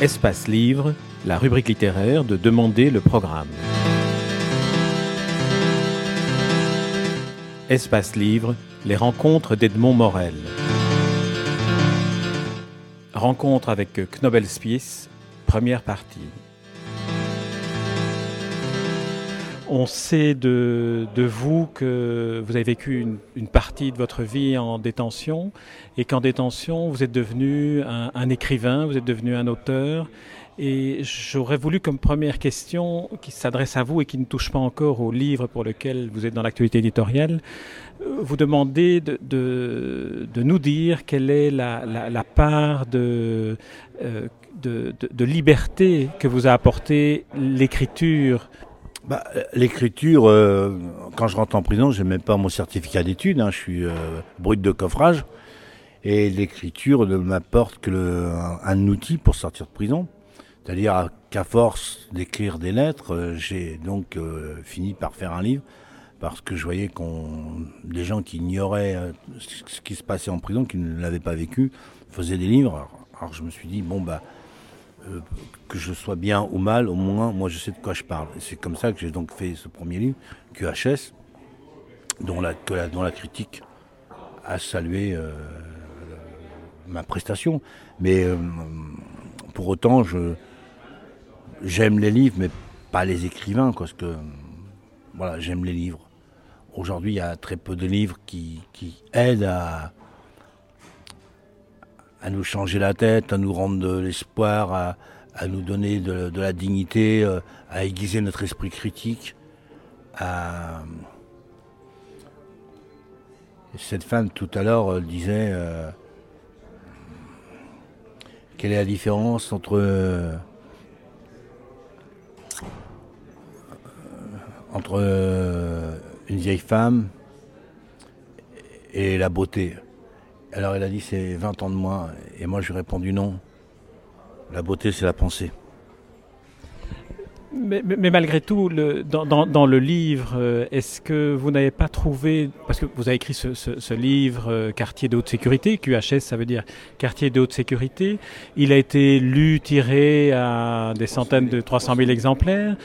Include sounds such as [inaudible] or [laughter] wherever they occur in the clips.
Espace Livre, la rubrique littéraire de Demander le programme. Espace Livre, les rencontres d'Edmond Morel. Rencontre avec Knobel Spies, première partie. On sait de, vous que vous avez vécu une, partie de votre vie en détention et qu'en détention, vous êtes devenu un, écrivain, vous êtes devenu un auteur. Et j'aurais voulu comme première question qui s'adresse à vous et qui ne touche pas encore au livre pour lequel vous êtes dans l'actualité éditoriale, euh, vous demander de, nous dire quelle est la, part de, euh, de, liberté que vous a apporté l'écriture bah, L'écriture, euh, quand je rentre en prison, j'ai même pas mon certificat d'études, hein, je suis euh, brut de coffrage. Et l'écriture ne m'apporte que un, outil pour sortir de prison. C'est-à-dire qu'à force d'écrire des lettres, euh, j'ai donc fini par faire un livre parce que je voyais qu'on des gens qui ignoraient ce qui se passait en prison, qui ne l'avaient pas vécu, faisaient des livres. Alors je me suis dit bon bah euh, que je sois bien ou mal, au moins, moi, je sais de quoi je parle. C'est comme ça que j'ai donc fait ce premier livre, QHS, dont la, dont la critique a salué euh, ma prestation. Mais euh, pour autant, je j'aime les livres, mais pas les écrivains, parce que voilà, j'aime les livres. Aujourd'hui, il y a très peu de livres qui, qui aident à, à nous changer la tête, à nous rendre de l'espoir, à, à, nous donner de, la dignité, euh, à aiguiser notre esprit critique. Cette femme tout à l'heure euh, disait euh, quelle est la différence entre entre une vieille femme et la beauté? Alors elle a dit c'est 20 ans de moins. Et moi je lui ai répondu non. La beauté c'est la pensée. Mais, malgré tout, le, dans, le livre, euh, est-ce que vous n'avez pas trouvé, parce que vous avez écrit ce, livre, euh, Quartier de haute sécurité, QHS ça veut dire Quartier de haute sécurité, il a été lu, tiré à des centaines de 300 000 exemplaires.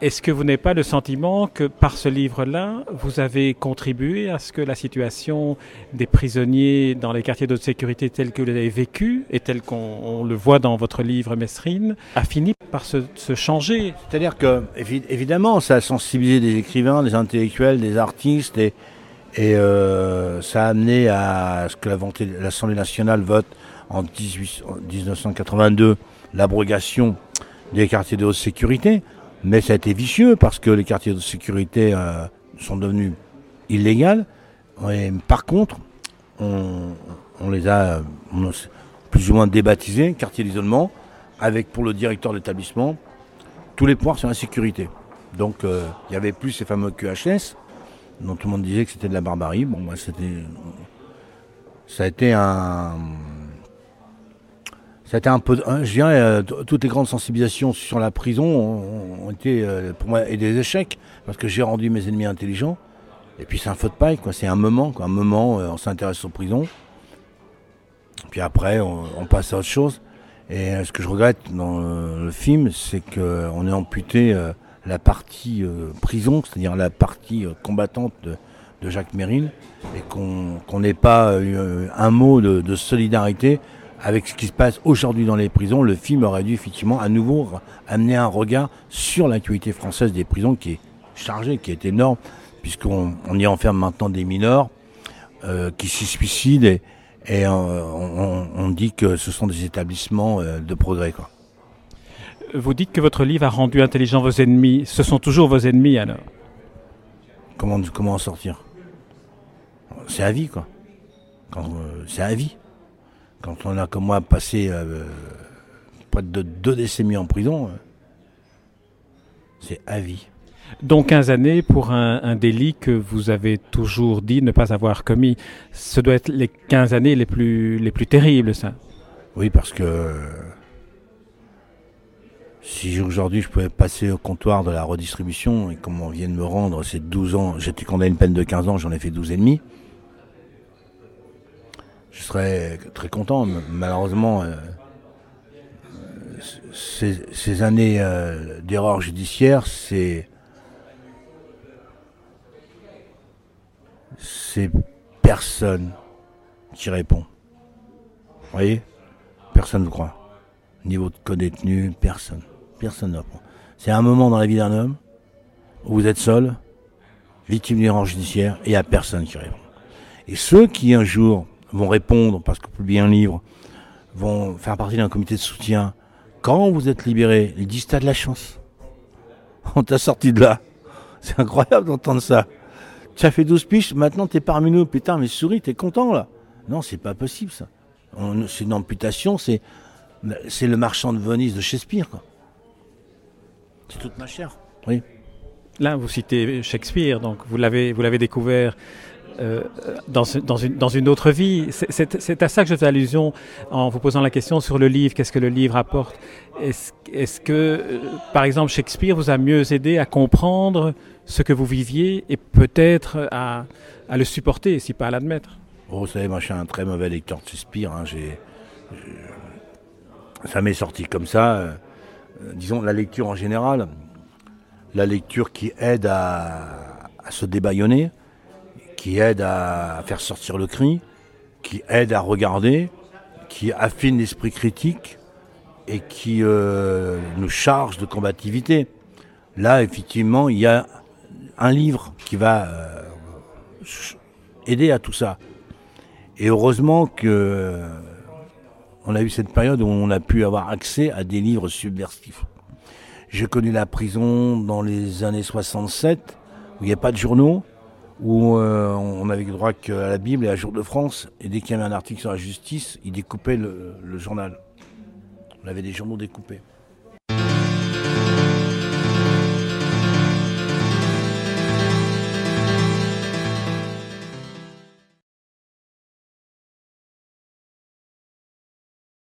Est-ce que vous n'avez pas le sentiment que par ce livre-là, vous avez contribué à ce que la situation des prisonniers dans les quartiers de sécurité tels que vous l'avez vécu et tel qu'on le voit dans votre livre Mesrine a fini par se, changer? C'est-à-dire que, évidemment, ça a sensibilisé des écrivains, des intellectuels, des artistes et, euh, ça a amené à ce que l'Assemblée nationale vote en 18, 1982 l'abrogation des quartiers de haute sécurité. Mais ça a été vicieux parce que les quartiers de sécurité euh, sont devenus illégaux. par contre, on, les a plus ou moins débaptisés, quartier d'isolement, avec pour le directeur de l'établissement tous les pouvoirs sur la sécurité. Donc euh, il y avait plus ces fameux QHS, dont tout le monde disait que c'était de la barbarie. Bon, bah, c'était, ça a été un c'était un peu, je dirais, euh, toutes les grandes sensibilisations sur la prison ont, été euh, pour moi des échecs parce que j'ai rendu mes ennemis intelligents. Et puis c'est un feu de paille, quoi. C'est un moment, quoi. Un moment, euh, on s'intéresse aux prisons. Puis après, on, passe à autre chose. Et ce que je regrette dans le, film, c'est qu'on ait amputé la partie prison, c'est-à-dire la partie combattante de, Jacques Mérine, et qu'on n'ait pas eu un mot de solidarité avec ce qui se passe aujourd'hui dans les prisons, le film aurait dû effectivement à nouveau amener un regard sur l'actualité française des prisons qui est chargée, qui est énorme, puisqu'on y enferme maintenant des mineurs euh, qui s'y suicident et, et euh, on, dit que ce sont des établissements euh, de progrès. Quoi. Vous dites que votre livre a rendu intelligent vos ennemis. Ce sont toujours vos ennemis alors Comment, comment en sortir? C'est à vie, quoi. C'est à vie. Quand on a comme moi passé euh, près de deux décennies en prison, euh, c'est à vie. Donc 15 années pour un, délit que vous avez toujours dit ne pas avoir commis. Ce doit être les 15 années les plus, les plus terribles, ça. Oui, parce que si aujourd'hui je pouvais passer au comptoir de la redistribution, et comme on vient de me rendre ces 12 ans, j'étais condamné à une peine de 15 ans, j'en ai fait 12 et demi. Je serais très content. Malheureusement, euh, ces, années euh, d'erreur judiciaire, c'est c'est personne qui répond. Vous voyez? Personne ne croit. Niveau de co-détenu, personne. Personne ne répond. C'est un moment dans la vie d'un homme où vous êtes seul, victime d'erreur judiciaire, et il n'y a personne qui répond. Et ceux qui un jour vont répondre parce que vous publiez un livre, vont faire partie d'un comité de soutien, quand vous êtes libéré, ils disent t'as de la chance. [laughs] On t'a sorti de là. C'est incroyable d'entendre ça. Tu as fait 12 piches, maintenant t'es parmi nous. Putain, mais souris, t'es content là. Non, c'est pas possible ça. C'est une amputation, c'est c'est le marchand de Venise de Shakespeare. C'est toute ma chair. Oui. Là, vous citez Shakespeare, donc vous l'avez vous l'avez découvert euh, dans, une, autre vie. C'est à ça que je fais allusion en vous posant la question sur le livre, qu'est-ce que le livre apporte? Est-ce est que, euh, par exemple, Shakespeare vous a mieux aidé à comprendre ce que vous viviez et peut-être à, le supporter, si pas à l'admettre? Oh, Vous savez, moi je suis un très mauvais lecteur de Shakespeare. Hein. ça m'est sorti comme ça. Euh, disons, la lecture en général, la lecture qui aide à se débaillonner, qui aide à faire sortir le cri, qui aide à regarder, qui affine l'esprit critique et qui euh, nous charge de combativité. Là, effectivement, il y a un livre qui va euh, aider à tout ça. Et heureusement que euh, on a eu cette période où on a pu avoir accès à des livres subversifs. J'ai connu la prison dans les années 67, où il n'y a pas de journaux, où euh, on avait droit qu'à la Bible et à Jour de France, et dès qu'il y avait un article sur la justice, ils découpaient le, journal. On avait des journaux découpés.